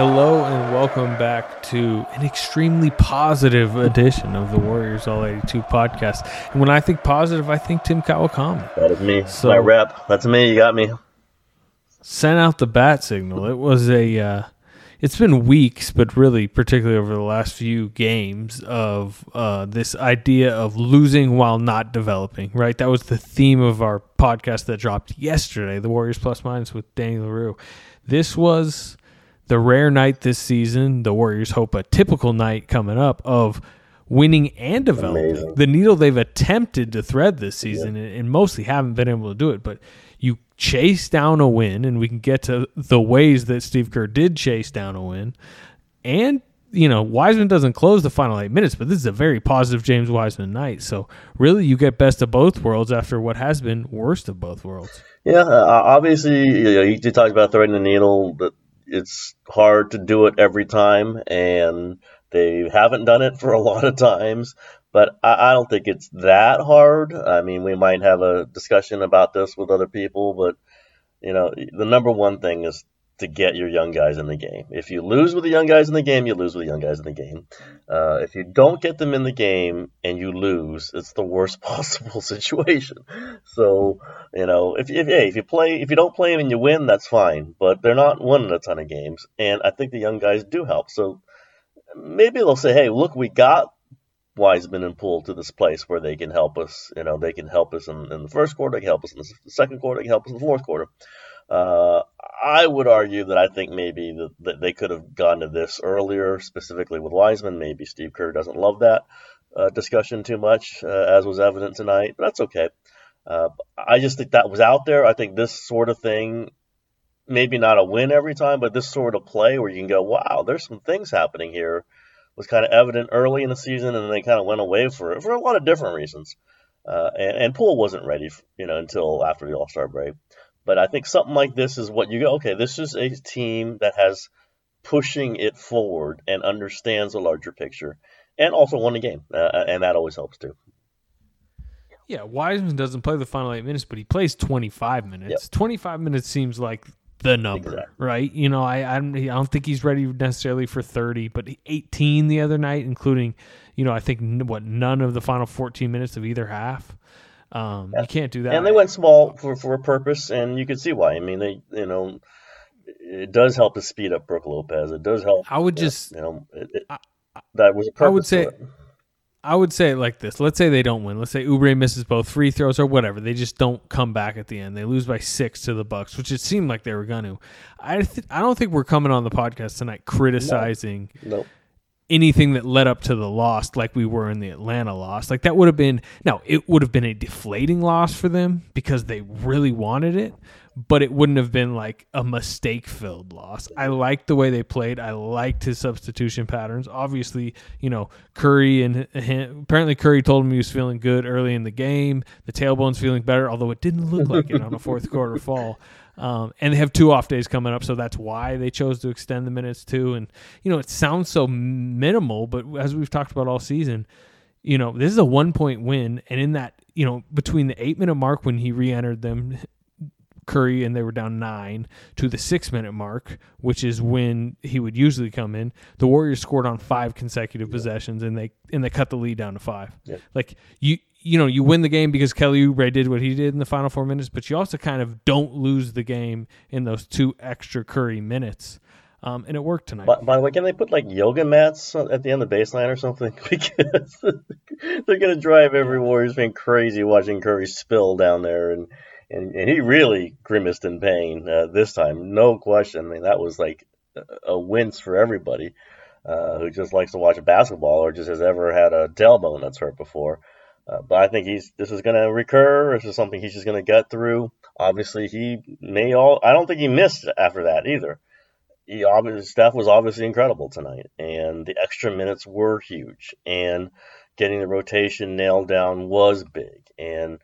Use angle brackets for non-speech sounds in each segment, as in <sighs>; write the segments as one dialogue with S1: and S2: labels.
S1: Hello and welcome back to an extremely positive edition of the Warriors All 82 podcast. And when I think positive, I think Tim Kawakami.
S2: That is me.
S1: So-
S2: My rep. That's me. You got me.
S1: Sent out the bat signal. It was a, uh, it's been weeks, but really, particularly over the last few games, of uh, this idea of losing while not developing, right? That was the theme of our podcast that dropped yesterday, the Warriors Plus Minus with Danny Leroux. This was the rare night this season. The Warriors hope a typical night coming up of winning and developing.
S2: Amazing.
S1: The needle they've attempted to thread this season and, and mostly haven't been able to do it. But you chase down a win, and we can get to the ways that Steve Kerr did chase down a win. And, you know, Wiseman doesn't close the final eight minutes, but this is a very positive James Wiseman night. So really, you get best of both worlds after what has been worst of both worlds.
S2: Yeah. Uh, obviously, you, know, you you talked about threading the needle. But it's hard to do it every time, and they haven't done it for a <laughs> lot of times. But I, I don't think it's that hard. I mean, we might have a discussion about this with other people, but you know, the number one thing is to get your young guys in the game. If you lose with the young guys in the game, you lose with the young guys in the game. Uh, if you don't get them in the game and you lose, it's the worst <laughs> possible situation. So, you know, if, if hey, if you play, if you don't play them and you win, that's fine. But they're not winning a ton of games, and I think the young guys do help. So maybe they'll say, hey, look, we got Wiseman and Poole to this place where they can help us. You know, they can help us in, in the first quarter, they can help us in the second quarter, they can help us in the fourth quarter. Uh, I would argue that I think maybe that, that they could have gone to this earlier, specifically with Wiseman. Maybe Steve Kerr doesn't love that uh, discussion too much, uh, as was evident tonight, but that's okay. Uh, I just think that was out there. I think this sort of thing, maybe not a win every time, but this sort of play where you can go, wow, there's some things happening here, was kind of evident early in the season, and they kind of went away for it for a lot of different reasons. Uh, and, and Poole wasn't ready, f you know, until after the All Star break. But I think something like this is what you go, okay, this is a team that has pushing it forward and understands a larger picture and also won the game. Uh, and that always helps too.
S1: Yeah, Wiseman doesn't play the final eight minutes, but he plays 25 minutes. 25 minutes seems like the number,
S2: Exactly.
S1: right? You know, I, I don't- I don't think he's ready necessarily for 30, but 18 the other night, including, you know, I think what none of the final 14 minutes of either half. Um, You can't do that.
S2: And they went small for, for a purpose, and you could see why. I mean, they, you know, it does help to speed up Brook Lopez. It does help.
S1: I would
S2: you know,
S1: just-
S2: you know, it, it, that was a purpose.
S1: I would say. I would say it like this. Let's say they don't win. Let's say Oubre misses both free throws or whatever. They just don't come back at the end. They lose by six to the Bucks, which it seemed like they were going to. I th- I don't think we're coming on the podcast tonight criticizing
S2: Nope.
S1: Anything that led up to the loss like we were in the Atlanta loss. Like that would have been now it would have been a deflating loss for them because they really wanted it. but it wouldn't have been like a mistake filled loss. I liked the way they played. I liked his substitution patterns. Obviously, you know, Curry and him, apparently Curry told him he was feeling good early in the game. The tailbone's feeling better, although it didn't look like it on a fourth quarter fall. Um, and they have two off days coming up, so that's why they chose to extend the minutes too. And you know, it sounds so minimal, but as we've talked about all season, you know, this is a one point win, and in that, you know, between the eight minute mark when he re-entered them, <laughs> Curry and they were down nine to the six minute mark, which is when he would usually come in. The Warriors scored on five consecutive yeah. possessions and they and they cut the lead down to five. Yeah. Like you you know, you win the game because Kelly Oubre did what he did in the final four minutes, but you also kind of don't lose the game in those two extra Curry minutes. Um, and it worked tonight.
S2: By, by, the way, can they put like yoga mats at the end of the baseline or something? <laughs> Because they're going to drive every Warriors fan crazy watching Curry spill down there, and and, and he really grimaced in pain uh, this time, no question. I mean, that was like a wince for everybody uh, who just likes to watch basketball or just has ever had a tailbone that's hurt before. Uh, but I think he's this is going to recur. This is something he's just going to get through. Obviously, he may all. I don't think he missed after that either. He obviously Steph was obviously incredible tonight, and the extra minutes were huge. And getting the rotation nailed down was big. And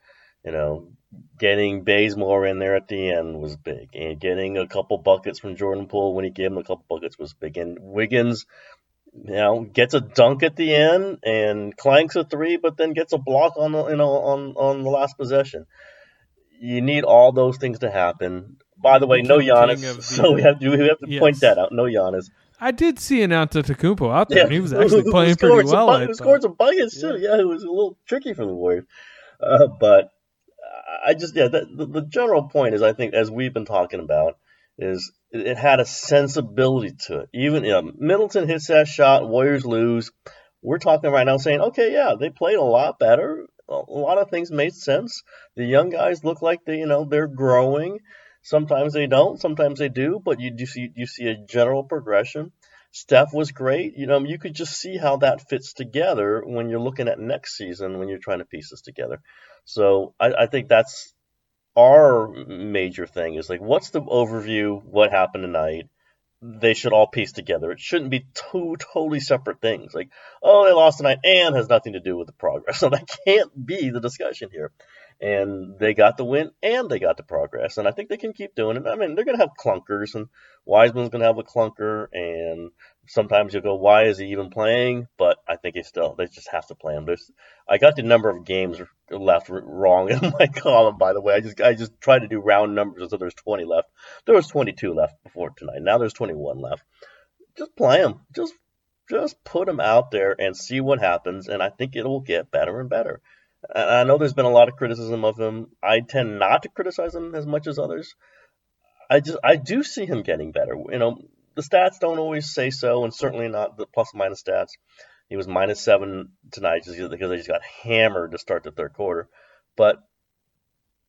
S2: you know, getting Bazemore in there at the end was big, and getting a couple buckets from Jordan Poole when he gave him a couple buckets was big. And Wiggins you know, gets a dunk at the end and clanks a three, but then gets a block on the you know on on the last possession. You need all those things to happen. By the way, no Giannis, the, <laughs> so we have to we have to yes. point that out. No Giannis.
S1: I did see an Antetokounmpo out there, yeah. and he was actually <laughs> playing pretty well.
S2: Some, who scored some buckets too. Yeah. yeah, it was a little tricky for the Warriors, uh, but I just yeah. The, the general point is, I think, as we've been talking about, is it had a sensibility to it. Even Middleton hits that shot, Warriors lose. We're talking right now saying, okay, yeah, they played a lot better. A lot of things made sense. The young guys look like they, you know, they're growing. Sometimes they don't, sometimes they do, but you do see you see a general progression. Steph was great. You know, you could just see how that fits together when you're looking at next season when you're trying to piece this together. So I, I think that's our major thing is like, what's the overview? What happened tonight? They should all piece together. It shouldn't be two totally separate things. Like, oh, they lost tonight and has nothing to do with the progress. So <laughs> that can't be the discussion here and they got the win and they got the progress. And I think they can keep doing it. I mean, they're going to have clunkers, and Wiseman's going to have a clunker, and sometimes you'll go, why is he even playing? But I think he still, they just have to play him. There's, I got the number of games left wrong <laughs> in my column, by the way. I just, I just tried to do round numbers, so there's 20 left. There was 22 left before tonight. Now there's 21 left. Just play them. Just, just put them out there and see what happens, and I think it will get better and better. I know there's been a lot of criticism of him. I tend not to criticize him as much as others. I just I do see him getting better. You know, the stats don't always say so, and certainly not the plus minus stats. He was minus seven tonight just because they just got hammered to start the third quarter. But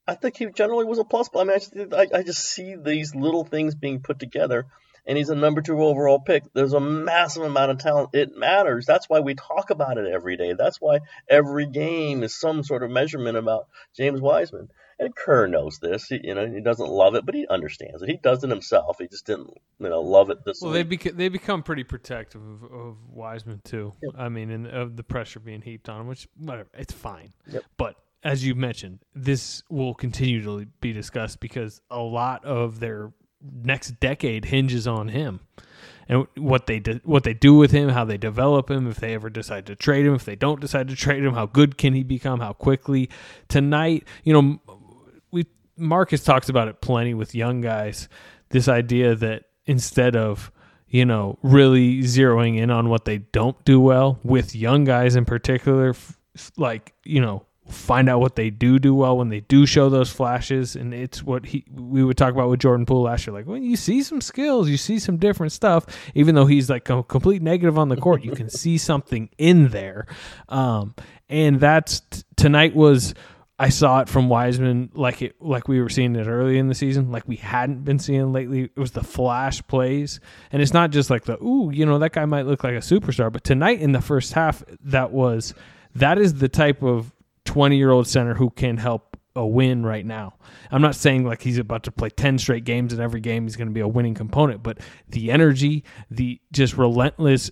S2: I think he generally was a plus. I mean, I just, I, I just see these little things being put together and he's a number two overall pick. There's a massive amount of talent. It matters. That's why we talk about it every day. That's why every game is some sort of measurement about James Wiseman. And Kerr knows this. He, you know, he doesn't love it, but he understands it. He does it himself. He just didn't, you know, love it this.
S1: Well, they beca- they become pretty protective of, of Wiseman too. Yep. I mean, and of the pressure being heaped on him, which whatever, it's fine.
S2: Yep.
S1: But as you mentioned, this will continue to be discussed because a lot of their next decade hinges on him and what they do, what they do with him, how they develop him, if they ever decide to trade him, if they don't decide to trade him, how good can he become, how quickly. Tonight, you know, we Marcus talks about it plenty with young guys. This idea that instead of you know really zeroing in on what they don't do well with young guys in particular, like you know find out what they do do well when they do show those flashes and it's what he we would talk about with Jordan Poole last year like when you see some skills you see some different stuff even though he's like a complete negative on the court you can see something in there um, and that's t- tonight was I saw it from Wiseman like it like we were seeing it early in the season, like we hadn't been seeing lately. It was the flash plays. And it's not just like the ooh, you know, that guy might look like a superstar. But tonight in the first half, that was that is the type of 20 year old center who can help a win right now. I'm not saying like he's about to play 10 straight games and every game he's going to be a winning component, but the energy, the just relentless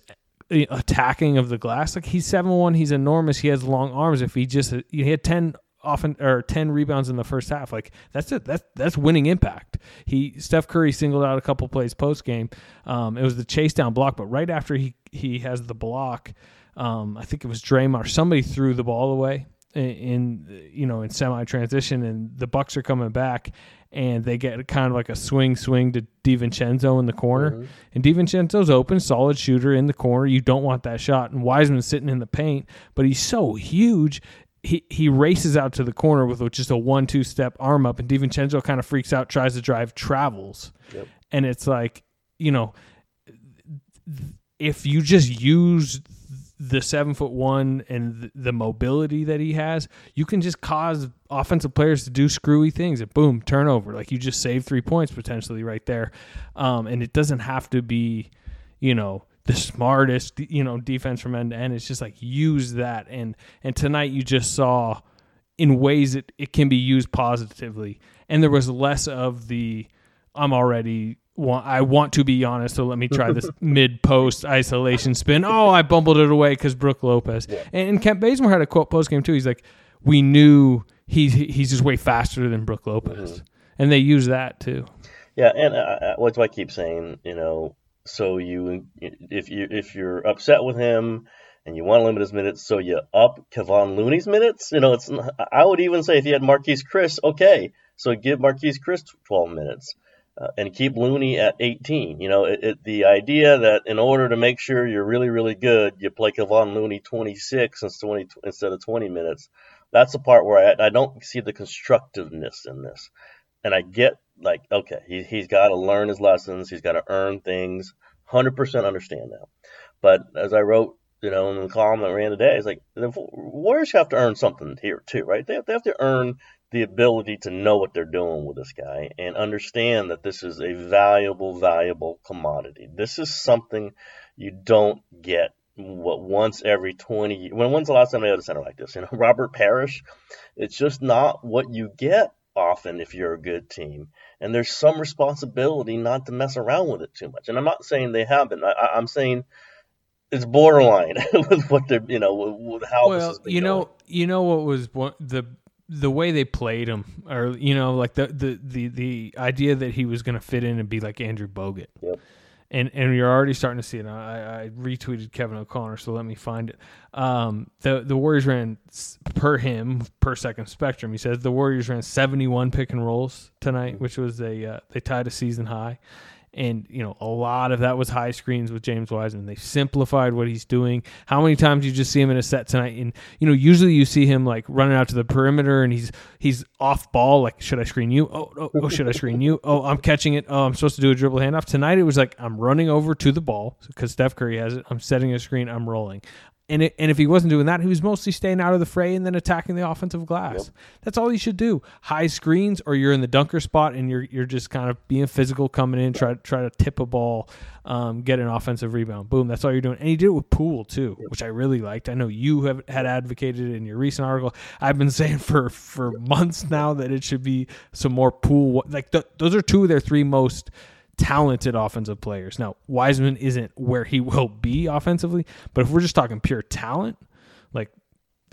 S1: eh, attacking of the glass, like he's 7-1, he's enormous, he has long arms. If he just he had 10 often or 10 rebounds in the first half, like that's it. That's that's winning impact. He Steph Curry singled out a couple plays post game. Um, it was the chase down block, but right after he he has the block, um, I think it was Draymond. Somebody threw the ball away in you know in semi transition, and the Bucks are coming back, and they get kind of like a swing swing to DiVincenzo in the corner, mm-hmm. and DiVincenzo's open, solid shooter in the corner. You don't want that shot, and Wiseman's sitting in the paint, but he's so huge. He, he races out to the corner with just a one two step arm up, and DiVincenzo kind of freaks out, tries to drive, travels, yep. and it's like you know, if you just use the seven foot one and the mobility that he has, you can just cause offensive players to do screwy things. And boom, turnover. Like you just save three points potentially right there. Um, and it doesn't have to be, you know, the smartest, you know, defense from end to end. It's just like use that. And and tonight you just saw in ways that it can be used positively. And there was less of the I'm already want, I want to be honest, so let me try this <laughs> mid post isolation spin. Oh, I bumbled it away because Brook Lopez. Yeah. And, and Kent Bazemore had a quote post game too. He's like, we knew he's he's just way faster than Brook Lopez, mm-hmm. and they use that too.
S2: Yeah, and uh, uh what do I keep saying? You know, so you if you if you're upset with him and you want to limit his minutes, so you up Kevon Looney's minutes. You know, it's I would even say if you had Marquese Chriss, okay, so give Marquese Chriss 12 minutes uh, and keep Looney at 18. You know, it, it, the idea that in order to make sure you're really, really good, you play Kevon Looney 26 instead of 20 minutes. That's the part where I, I don't see the constructiveness in this. And I get like, okay, he, he's got to learn his lessons. He's got to earn things. 100% understand that. But as I wrote, you know, in the column that ran today, it's like the Warriors have to earn something here too, right? They have, they have to earn the ability to know what they're doing with this guy and understand that this is a valuable, valuable commodity. This is something you don't get what once every 20 years. When when's the last time they had a center like this? You know, <laughs> Robert Parish. It's just not what you get often if you're a good team. And there's some responsibility not to mess around with it too much. And I'm not saying they haven't. I, I'm saying it's borderline <laughs> with what they're, you know, with, how.
S1: Well, you know, going. you know what was one, the the way they played him, or you know, like the the the, the idea that he was going to fit in and be like Andrew Bogut.
S2: Yep.
S1: And and you're already starting to see it. I, I retweeted Kevin O'Connor, so let me find it. Um, the the Warriors ran per him per second spectrum. He says the Warriors ran 71 pick and rolls tonight, mm-hmm. which was a uh, they tied a season high and you know a lot of that was high screens with James Wiseman. They simplified what he's doing. How many times you just see him in a set tonight? And you know, usually you see him like running out to the perimeter and he's he's off ball. Like, should I screen you? Oh, oh, oh should I screen you? Oh, I'm catching it. Oh, I'm supposed to do a dribble handoff. Tonight it was like I'm running over to the ball because Steph Curry has it. I'm setting a screen. I'm rolling. And, it, and if he wasn't doing that, he was mostly staying out of the fray and then attacking the offensive glass. Yep. That's all he should do. High screens, or you're in the dunker spot and you're you're just kind of being physical, coming in, try try to tip a ball, um, get an offensive rebound. Boom, that's all you're doing. And he did it with Poole too, yep. which I really liked. I know you have had advocated in your recent article. I've been <laughs> saying for for months now that it should be some more Poole. Like the, those are two of their three most talented offensive players. Now, Wiseman isn't where he <laughs> will be offensively, but if we're just talking pure talent, like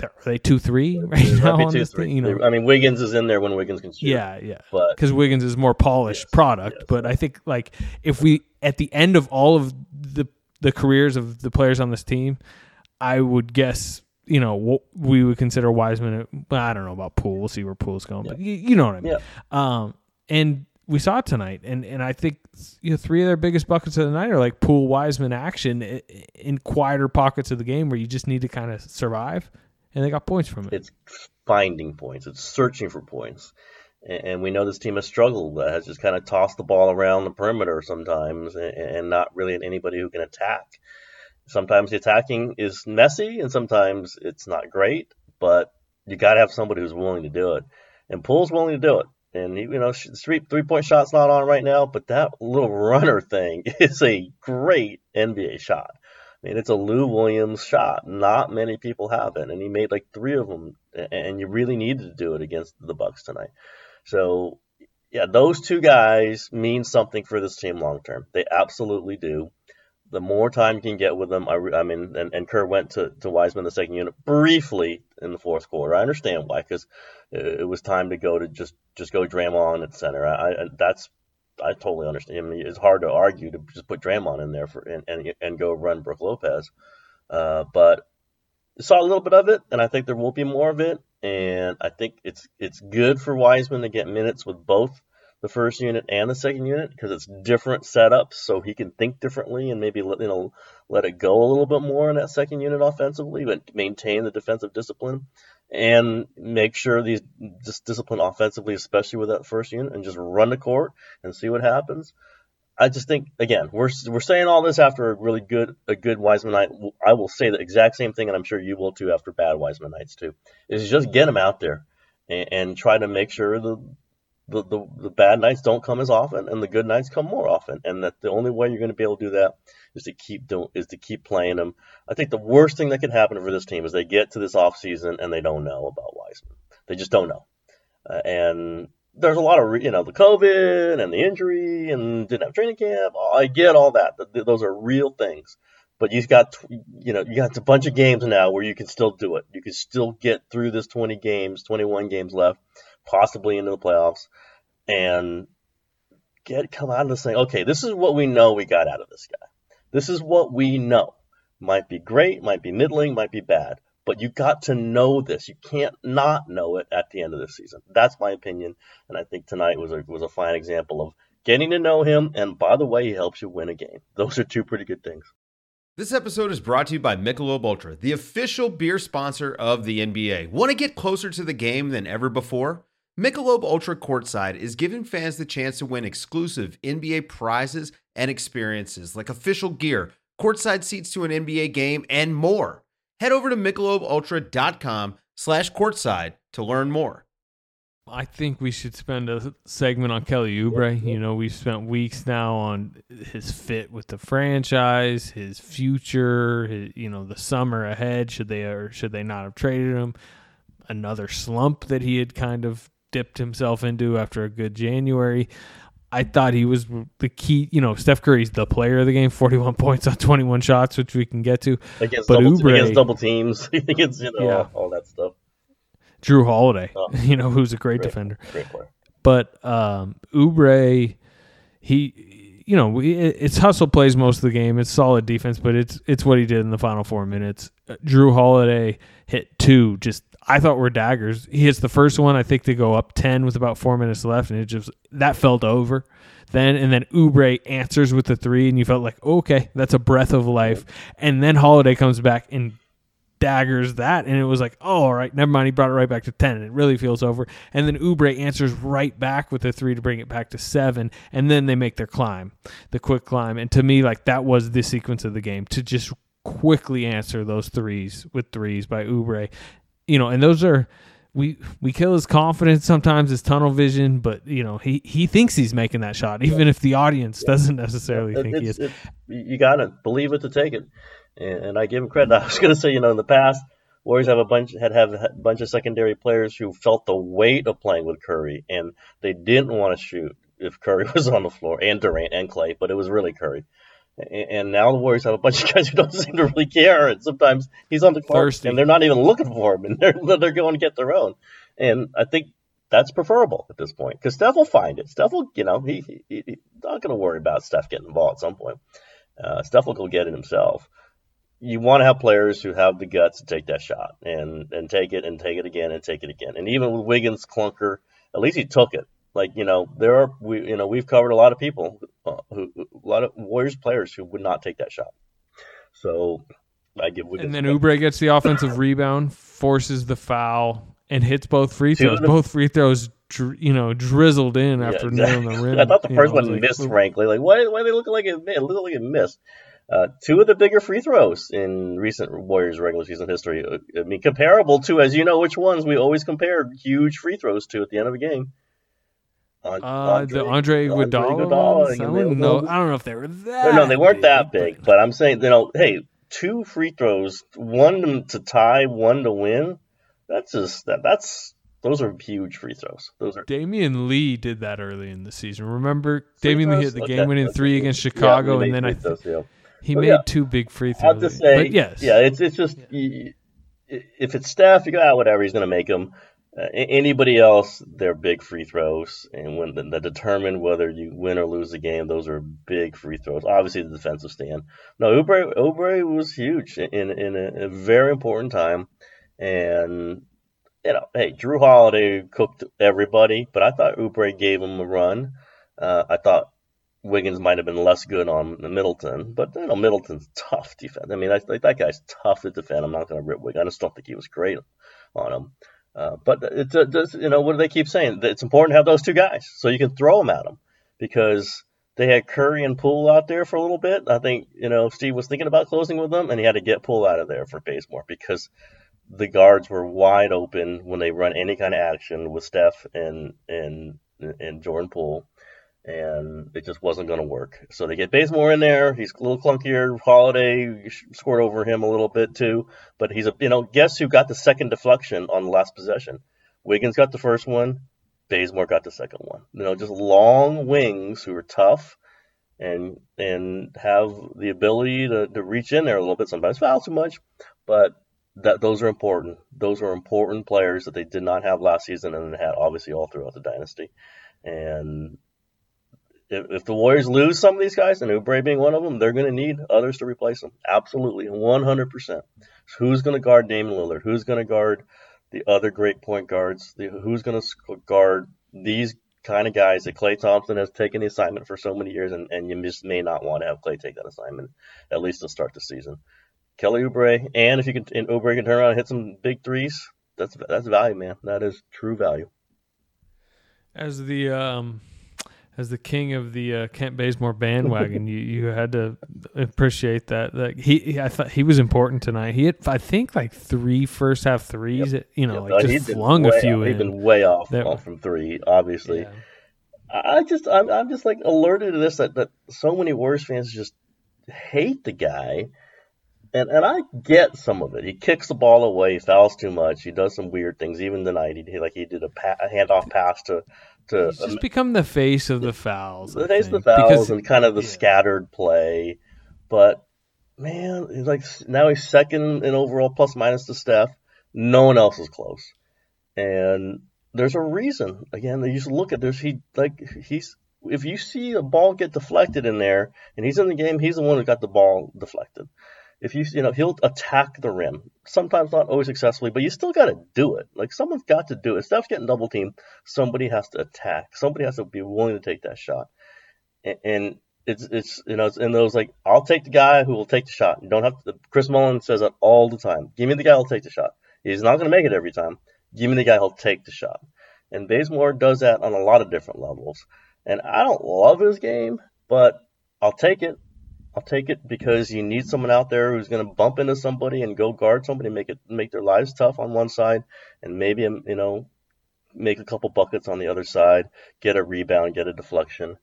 S1: are they two three right now on this three.
S2: thing? You know, I mean, Wiggins is in there when Wiggins can shoot.
S1: Yeah, yeah. Because Wiggins is more polished yes, product, yes. but I think like if we at the end of all of the the careers of the players on this team, I would guess you know we would consider Wiseman. I don't know about Poole. We'll see where Poole's going, yeah. but you, you, know what I mean. Yeah. Um, and we saw tonight, and and I think you know three of their biggest buckets of the night are like Poole Wiseman action in quieter pockets of the game where you just need to kind of survive, and they got points from it.
S2: It's finding points. It's searching for points, and we know this team has struggled. Has just kind of tossed the ball around the perimeter sometimes, and not really anybody who can attack. Sometimes the attacking is messy, and sometimes it's not great, but you got to have somebody who's willing to do it, and Poole's willing to do it. And you know, three three point shot's not on right now, but that little runner thing <laughs> is a great NBA shot. I mean, it's a Lou Williams shot. Not many people have it, and he made like three of them. And you really needed to do it against the Bucks tonight. So, yeah, those two guys mean something for this team long term. They absolutely do. The more time you can get with them, I, I mean, and, and Kerr went to, to Wiseman the second unit briefly in the fourth quarter. I understand why, because it, it was time to go to just just go Draymond at center. I, I that's I totally understand. I mean, it's hard to argue to just put Draymond in there for and and, and go run Brook Lopez. Uh, but saw a little bit of it, and I think there will be more of it. And I think it's it's good for Wiseman to get minutes with both the first unit and the second unit because it's different setups, so he can think differently and maybe let, you know let it go a little bit more in that second unit offensively, but maintain the defensive discipline and make sure these just discipline offensively, especially with that first unit, and just run the court and see what happens. I just think again we're we're saying all this after a really good a good Wiseman night. I will say the exact same thing, and I'm sure you will too after bad Wiseman nights too. Is just get them out there and, and try to make sure the, the the the bad nights don't come as often and the good nights come more often, and that the only way you're going to be able to do that is to keep doing is to keep playing them. I think the worst thing that can happen for this team is they get to this off season and they don't know about Wiseman. They just don't know, uh, and there's a lot of you know the COVID and the injury and didn't have training camp. I get all that. Those are real things. But you've got you know you got a bunch of games now where you can still do it. You can still get through this 20 games, 21 games left, possibly into the playoffs, and get come out of this thing. Okay, this is what we know we got out of this guy. This is what we know. Might be great, might be middling, might be bad. But you got to know this. You can't not know it at the end of the season. That's my opinion, and I think tonight was a was a fine example of getting to know him. And by the way, he helps you win a game. Those are two pretty good things.
S3: This episode is brought to you by Michelob Ultra, the official beer sponsor of the NBA. Want to get closer to the game than ever before? Michelob Ultra Courtside is giving fans the chance to win exclusive NBA prizes and experiences like official gear, courtside seats to an NBA game, and more. Head over to michelobultra.com slash courtside to learn more.
S1: I think we should spend a segment on Kelly Oubre. You know, we've spent weeks now on his fit with the franchise, his future, his, you know, the summer ahead. Should they or should they not have traded him? Another slump that he had kind of dipped himself into after a good January. I thought he was the key. You know, Steph Curry's the player of the game, 41 <laughs> points on 21 shots, which we can get to.
S2: Against, but double, Oubre, against double teams, <laughs> against you know, yeah. all, that stuff.
S1: Jrue Holiday, oh, <laughs> you know, who's a great, great defender.
S2: Great.
S1: But um, Oubre, he, you know, it's hustle plays most of the game. It's solid defense, but it's it's what he did in the final four minutes. Drew Jrue Holiday hit two just I thought were daggers. He hits the first one. I think they go up ten with about four minutes left, and it just that felt over. Then and then Oubre answers with the three, and you felt like okay, that's a breath of life. And then Holiday comes back and daggers that, and it was like oh, all right, never mind. He brought it right back to ten, and it really feels over. And then Oubre answers right back with the three to bring it back to seven, and then they make their climb, the quick climb. And to me, like that was the sequence of the game to just quickly answer those threes with threes by Oubre you know, and those are we we kill his confidence sometimes his tunnel vision but you know he he thinks he's making that shot even if the audience doesn't necessarily think he is.
S2: you gotta believe it to take it. And i give him credit. <laughs> I was gonna say you know in the past warriors have a bunch had have a bunch of secondary players who felt the weight of playing with curry and they didn't want to shoot if curry <laughs> was on the floor and durant and klay but it was really curry and now the Warriors have a bunch of <laughs> guys who don't seem to really care. And sometimes he's on the court and they're not even looking for him, and <laughs> they're they're going to get their own. And I think that's preferable at this point because Steph will find it. Steph will, you know, he, he he's not going to worry about Steph getting the ball at some point. Uh, Steph will go get it himself. You want to have players who have the guts to take that shot and and take it and take it again and take it again. And even with Wiggins clunker, at least he took it. Like you know, there are we you know we've covered a lot of people, uh, who a lot of Warriors players who would not take that shot. So I give
S1: Wiggins. And then Oubre gets the offensive rebound, forces the foul, and hits both free throws. both free throws, dri- you know, drizzled in yeah, after exactly. nailing the rim. <laughs>
S2: I thought the first know, one like, missed, frankly. Like why why they look like it? It looked like it missed. Uh, two of the bigger free throws in recent Warriors regular season history. I mean, comparable to, as you know, which ones we always compare huge free throws to at the end of a game.
S1: Uh, the Andre Iguodala. I, don't know. I don't know if they were that.
S2: No, they weren't
S1: big,
S2: that big. But... but I'm saying, you know, hey, two free throws, one to tie, one to win. That's just that. That's those are huge free throws. Those are
S1: Damion Lee did that early in the season. Remember, Damion Lee hit the okay. game-winning three against Chicago, yeah, and then I th- those, yeah. he made yeah. two big free throws.
S2: I'll just say, but yes, yeah, it's it's just if it's Steph, you go, ah, whatever, he's going to make them. Uh, anybody else, they're big free throws, and when that determine whether you win or lose the game, those are big free throws. Obviously, the defensive stand. No, Oubre, Oubre was huge in in a, a, very important time, and you know, hey, Jrue Holiday cooked everybody, but I thought Oubre gave him a run. Uh, I thought Wiggins might have been less good on Middleton, but you know Middleton's tough defense. I mean, like, that guy's tough to defend. I'm not going to rip Wiggins. I just don't think he was great on him. Uh, but it's uh, does, you know what do they keep saying? It's important to have those two guys so you can throw them at them because they had Curry and Poole out there for a little bit. I think you know Steve was thinking about closing with them, and he had to get Poole out of there for Bazemore because the guards were wide open when they run any kind of action with Steph and and and Jordan Poole and it just wasn't going to work. So they get Bazemore in there. He's a little clunkier. Holiday scored over him a little bit too, but he's a you know guess who got the second deflection on the last possession? Wiggins got the first one. Bazemore got the second one. You know, just long wings who are tough and and have the ability to, to reach in there a little bit. Sometimes foul too much, but that those are important. Those are important players that they did not have last season and had obviously all throughout the dynasty. And if, if the Warriors lose some of these guys, and Oubre being one of them, they're going to need others to replace them. Absolutely, 100%. So who's going to guard Damian Lillard? Who's going to guard the other great point guards? The, who's going to guard these kind of guys that Klay Thompson has taken the assignment for so many years, and, and you just may not want to have Klay take that assignment at least to start the season. Kelly Oubre, and if you can, and Oubre can turn around and hit some big threes, that's that's value, man. That is true value.
S1: As the um, as the king of the uh, Kent Bazemore bandwagon, <laughs> you, you had to appreciate that. Like he, he, I thought he was important tonight. He had, I think, like three first half threes. Yep. You know, yep. like just flung a few
S2: off.
S1: in.
S2: He's been way off, that, off from three, obviously. Yeah. I just, I'm, I'm just like alerted to this that, that so many Warriors fans just hate the guy. And, and I get some of it. He kicks the ball away, fouls too much. He does some weird things. Even tonight, he like he did a, pa- a handoff pass to to
S1: he's just um, become the face of the fouls.
S2: The face of the fouls because, and kind of the yeah. scattered play. But man, he's like now he's second in overall plus minus to Steph. No one else is close. And there's a reason. Again, you should look at this. He like he's if you see a ball get deflected in there and he's in the game, he's the one who got the ball deflected if you you know he'll attack the rim sometimes not always successfully but you still got to do it. Like someone's got to do it. Steph's getting double teamed. Somebody has to attack. Somebody has to be willing to take that shot. And, and it's it's you know it's in those like i'll take the guy who will take the shot. You don't have to chris mullin says that all the time. Give me the guy who'll take the shot. He's not going to make it every time. Give me the guy who'll take the shot. And Bazemore does that on a lot of different levels. And i don't love his game but i'll take it I'll take it because you need someone out there who's going to bump into somebody and go guard somebody, make it make their lives tough on one side, and maybe um, you know make a couple buckets on the other side, get a rebound, get a deflection,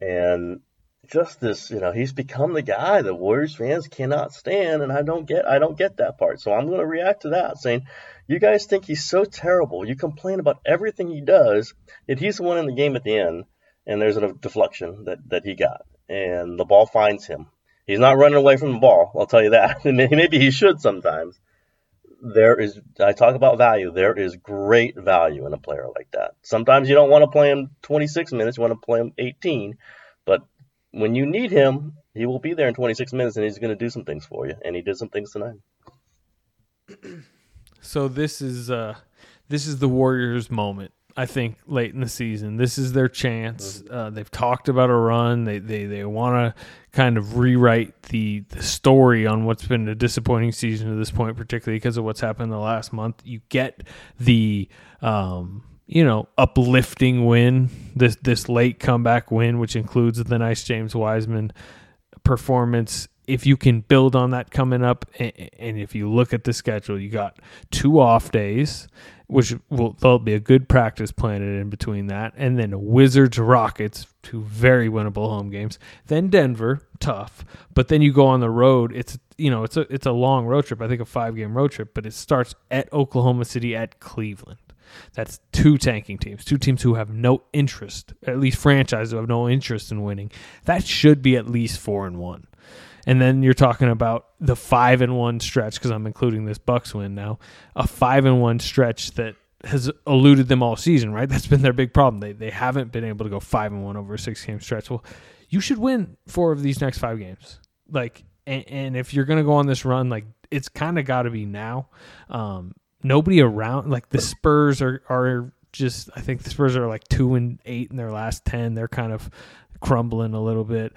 S2: and just this, you know, he's become the guy that Warriors fans cannot stand, and I don't get, I don't get that part. So I'm going to react to that, saying, you guys think he's so terrible. You complain about everything he does, yet he's the one in the game at the end, and there's a deflection that that he got and the ball finds him. He's not running away from the ball, I'll tell you that. <laughs> Maybe he should sometimes. There is, I talk about value. There is great value in a player like that. Sometimes you don't want to play him 26 minutes, you want to play him 18. But when you need him, he will be there in 26 minutes and he's going to do some things for you. And he did some things tonight. <clears throat>
S1: So this is uh this is the Warriors moment I think late in the season. This is their chance. Mm-hmm. Uh, they've talked about a run. They they, they want to kind of rewrite the the story on what's been a disappointing season to this point, particularly because of what's happened in the last month. You get the um, you know uplifting win this this late comeback win, which includes the nice James Wiseman performance if you can build on that coming up, and, if you look at the schedule, you got two off days, which will there'll be a good practice planted in between that, and then Wizards Rockets, two very winnable home games. Then Denver, tough, but then you go on the road. It's you know it's a it's a long road trip. I think a five game road trip, but it starts at Oklahoma City at Cleveland. That's two tanking teams, two teams who have no interest, at least franchises who have no interest in winning. That should be at least four and one. And then you're talking about the five and one stretch because I'm including this Bucks win now, a five and one stretch that has eluded them all season. Right, that's been their big problem. They they haven't been able to go five and one over a six game stretch. Well, you should win four of these next five games. Like, and, and if you're gonna go on this run, like it's kind of got to be now. Um, nobody around, like the Spurs are are just. I think the Spurs are like two and eight in their last ten. They're kind of crumbling a little bit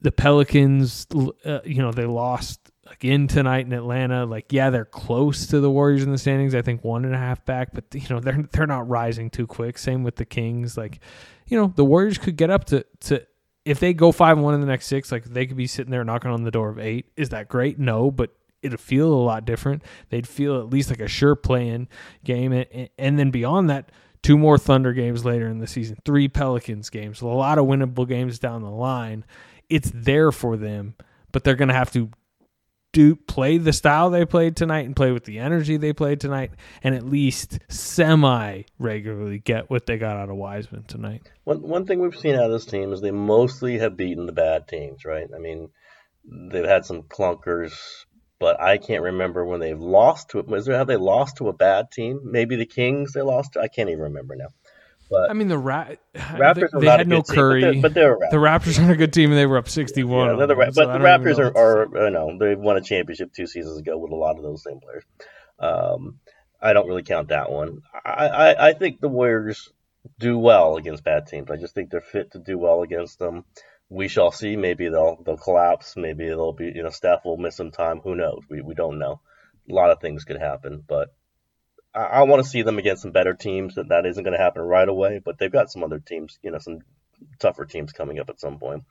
S1: the Pelicans, uh, you know, they lost again tonight in Atlanta. Like, yeah, they're close to the Warriors in the standings. I think one and a half back, but you know, they're they're not rising too quick. Same with the Kings. Like, you know, the Warriors could get up to to if they go five and one in the next six. Like, they could be sitting there knocking on the door of eight. Is that great? No, but it'd feel a lot different. They'd feel at least like a sure play-in game, and, and then beyond that. Two more Thunder games later in the season, three Pelicans games, a lot of winnable games down the line it's there for them, but they're going to have to do play the style they played tonight and play with the energy they played tonight and at least semi regularly get what they got out of Wiseman tonight.
S2: One one thing we've seen out of this team is they mostly have beaten the bad teams, right? I mean, they've had some clunkers, but I can't remember when they've lost to it. Was there have they lost to a bad team? Maybe the Kings they lost to. I can't even remember now. But
S1: I mean, the Ra- <sighs>
S2: Raptors
S1: they, they had no Curry,
S2: team, but, they're, but
S1: they're the Raptors aren't a good team, and they were up sixty-one.
S2: Yeah, the Ra- so but the Raptors are, are, you know, they won a championship two seasons ago with a lot of those same players. Um, I don't really count that one. I, I, I think the Warriors do well against bad teams. I just think they're fit to do well against them. We shall see. Maybe they'll they'll collapse. Maybe they'll be you know Steph will miss some time. Who knows? We we don't know. A lot of things could happen, but I, I want to see them against some better teams. That that isn't going to happen right away, but they've got some other teams, you know, some tougher teams coming up at some point.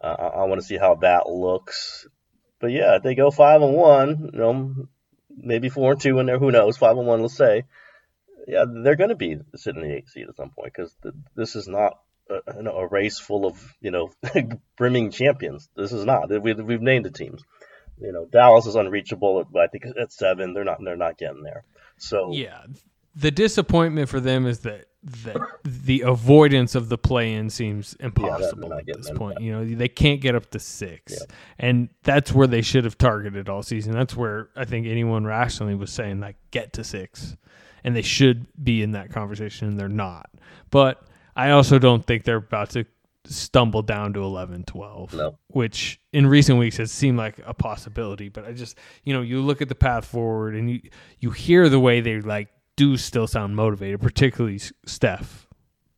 S2: Uh, I, I want to see how that looks. But yeah, if they go five and one, you know, maybe four and two in there. Who knows? Five and one, let's say. Yeah, they're going to be sitting in the eighth seed at some point because this is not a, a, race full of you know <laughs> brimming champions. This is not. We've, we've named the teams. You know, Dallas is unreachable. But I think at seven, they're not. They're not getting there. So
S1: yeah, the disappointment for them is that that the avoidance of the play-in seems impossible yeah, at this point. You know, they can't get up to six, yeah. and that's where they should have targeted all season. That's where I think anyone rationally was saying like get to six, and they should be in that conversation, and they're not. But I also don't think they're about to stumble down to 11 12
S2: no.
S1: which in recent weeks has seemed like a possibility but i just you know you look at the path forward and you you hear the way they like do still sound motivated particularly steph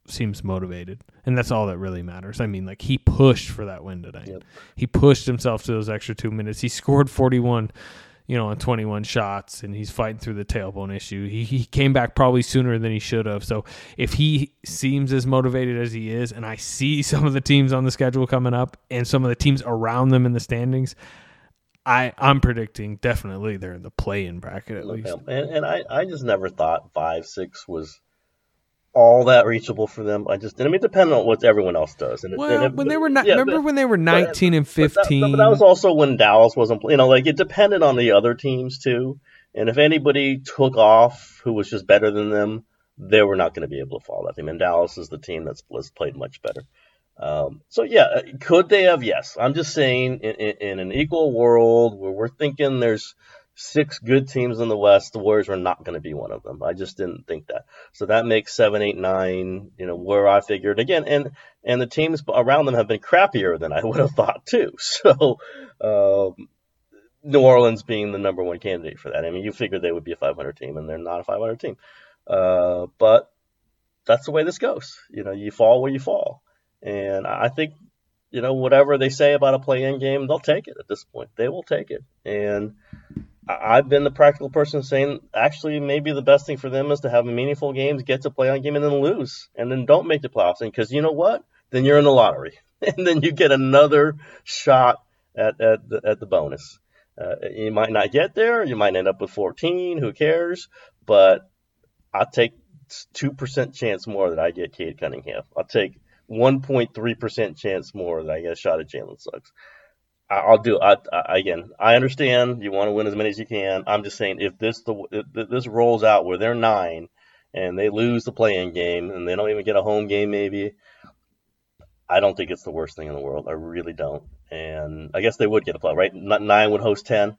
S1: seems motivated and that's all that really matters i mean like he pushed for that win tonight yep. he pushed himself to those extra two minutes he scored 41 you know, on 21 shots and he's fighting through the tailbone issue. He, he came back probably sooner than he should have. So if he seems as motivated as he is, and I see <laughs> some of the teams on the schedule coming up and some of the teams around them in the standings, I, I'm predicting definitely they're in the play in bracket at least.
S2: And, and I, I just never thought 5 6 was all that reachable for them. I just, didn't. I mean, depending on what everyone else does.
S1: And well, it, when they were not, yeah, remember but, when they were nineteen but, and fifteen.
S2: But that, but that, was also when Dallas wasn't, you know, like it depended on the other teams too. And if anybody took off who was just better than them, they were not going to be able to follow that team. And Dallas is the team that's played much better. Um, so yeah, uh, could they have? Yes. I'm just saying, in, in, in an equal world where we're thinking there's six good teams in the West, the Warriors were not going to be one of them. I just didn't think that. So that makes seven, eight, nine, you know, where I figured again, and and the teams around them have been crappier than I <laughs> would have thought too. <laughs> So um, New Orleans being the number one candidate for that. I mean, you figured they would be a 500 team, and they're not a 500 team. Uh, but that's the way this goes. You know, you fall where you fall, and I think. You know, whatever they say about a play-in game, they'll take it at this point. They will take it, and I've been the practical person saying actually maybe the best thing for them is to have meaningful games, get to play on game, and then lose, and then don't make the playoffs. And Because you know what? Then you're in the lottery, <laughs> and then you get another shot at at the, at the bonus. Uh, you might not get there. You might end up with 14. Who cares? But I'll take two percent chance more that I get Cade Cunningham. I'll take 1.3 percent chance more that I get a shot at Jalen Suggs. I'll do. I, I, again, I understand you want to win as many as you can. I'm just saying if this the if this rolls out where they're nine and they lose the play-in game and they don't even get a home game maybe, I don't think it's the worst thing in the world. I really don't. And I guess they would get a play right. Nine would host ten,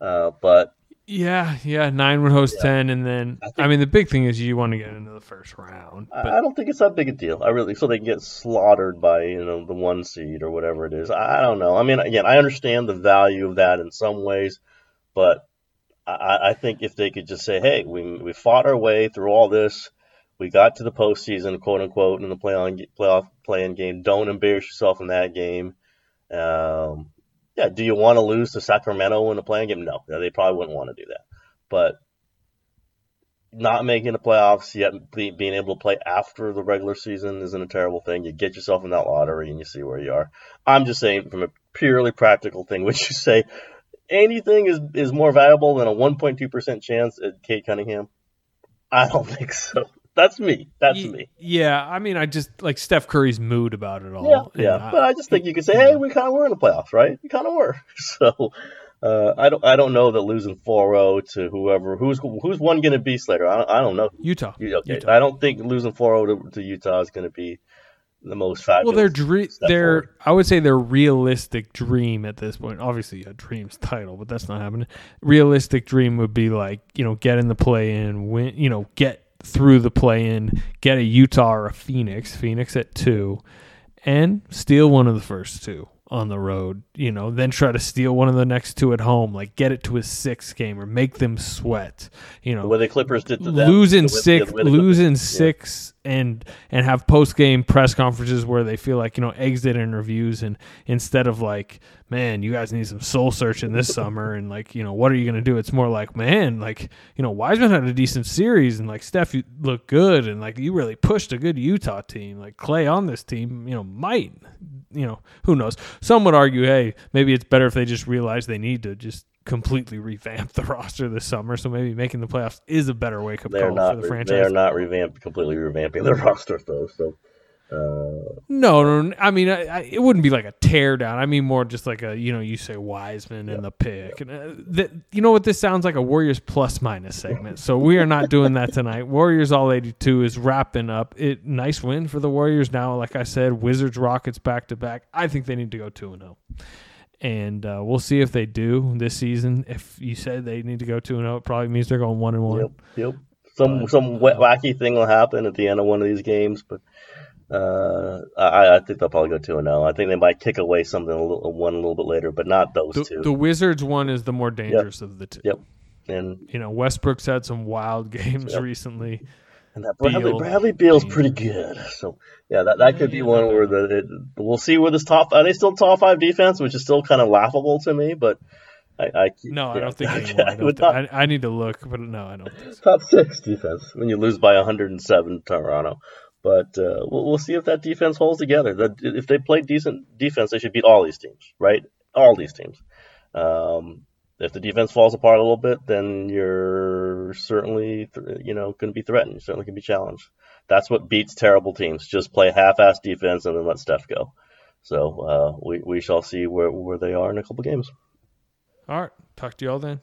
S2: uh, but
S1: yeah, yeah, nine would host yeah. ten, and then I, think, I, mean the big thing is you want to get into the first round.
S2: But... I don't think it's that big a deal. I really so they can get slaughtered by you know the one seed or whatever it is. I, don't know. I mean, again, I understand the value of that in some ways, but I, I think if they could just say, hey, we we fought our way through all this, we got to the postseason, quote unquote, in the play on playoff playing game. Don't embarrass yourself in that game. Um, yeah, do you want to lose to Sacramento in a play-in game? No, they probably wouldn't want to do that. But not making the playoffs yet being able to play after the regular season isn't a terrible thing. You get yourself in that lottery and you see where you are. I'm just saying from a purely practical thing, <laughs> would you say anything is, is more valuable than a 1.2% chance at Cade Cunningham? I don't <laughs> think so. That's me. That's me.
S1: Yeah, I mean, I just like Steph Curry's mood about it
S2: all. Yeah, yeah. I, but I just think you could say, hey, we kind of were in the playoffs, right? We kind of were. <laughs> So uh, I don't, I don't know that losing 4-0 to whoever, who's who's one going to be Slater. I don't, I don't know.
S1: Utah.
S2: Okay,
S1: Utah.
S2: I don't think losing 4-0 to, to Utah is going to be the most fabulous.
S1: Well, their dream, their I would say their realistic dream at this point. Obviously, a dream's title, but that's not happening. Realistic dream would be like you know get in the play in, win, you know get through the play in, get a Utah or a Phoenix, Phoenix at two, and steal one of the first two on the road, you know, then try to steal one of the next two at home, like get it to a six game or make them sweat, you know.
S2: The way the Clippers did to
S1: them. Losing six, losing six and and have post game press conferences where they feel like you know exit interviews and instead of like man you guys need some soul searching this <laughs> summer and like you know what are you gonna do? It's more like man like you know Wiseman had a decent series and like Steph you look good and like you really pushed a good Utah team. Like Klay on this team you know might you know who knows? Some would argue hey maybe it's better if they just realize they need to just completely revamp the <laughs> roster this summer. So maybe making the playoffs is a better wake up call
S2: not,
S1: for the franchise.
S2: They are not revamped, completely revamping their <laughs> roster though. So. Uh,
S1: no, no, I mean, I, I, it wouldn't be like a tear down. I mean, more just like a, you know, you say Wiseman and the pick. And, uh, you know what? This sounds like a Warriors plus minus segment. So we are not doing that tonight. Warriors all 82 is wrapping up. It Nice win for the Warriors now. Like I said, Wizards, Rockets back to back. I think they need to go 2 0 and uh, we'll see if they do this season. If you said they need to go two and zero, oh, it probably means they're going one and one.
S2: Yep, yep. Some but, some uh, wacky thing will happen at the end of one of these games, but uh, I, I think they'll probably go two and zero. Oh. I think they might kick away something a little, one a little bit later, but not those
S1: the,
S2: two.
S1: The Wizards one is the more dangerous
S2: yep.
S1: of the two.
S2: Yep. And
S1: you know Westbrook's had some wild <laughs> games yep. recently.
S2: And that Bradley, Beal, Bradley Beal's pretty good. So yeah, that, that could be one where the it, we'll see where this top are they still top five defense, which is still kind of laughable to me, but I, I
S1: no, I don't think <laughs> anymore. I, don't top, I, I, need to look, but no, I don't. So.
S2: Top six defense when you lose by 107 Toronto, but uh, we'll, we'll see if that defense holds together. That if they play decent defense, they should beat all these teams, right? All these teams. Um, if the defense falls apart a little bit, then you're certainly, you know, going to be threatened. You certainly can be challenged. That's what beats terrible teams. Just play half-ass defense and then let Steph go. So uh, we we shall see where where they are in a couple games.
S1: All right. Talk to you all then.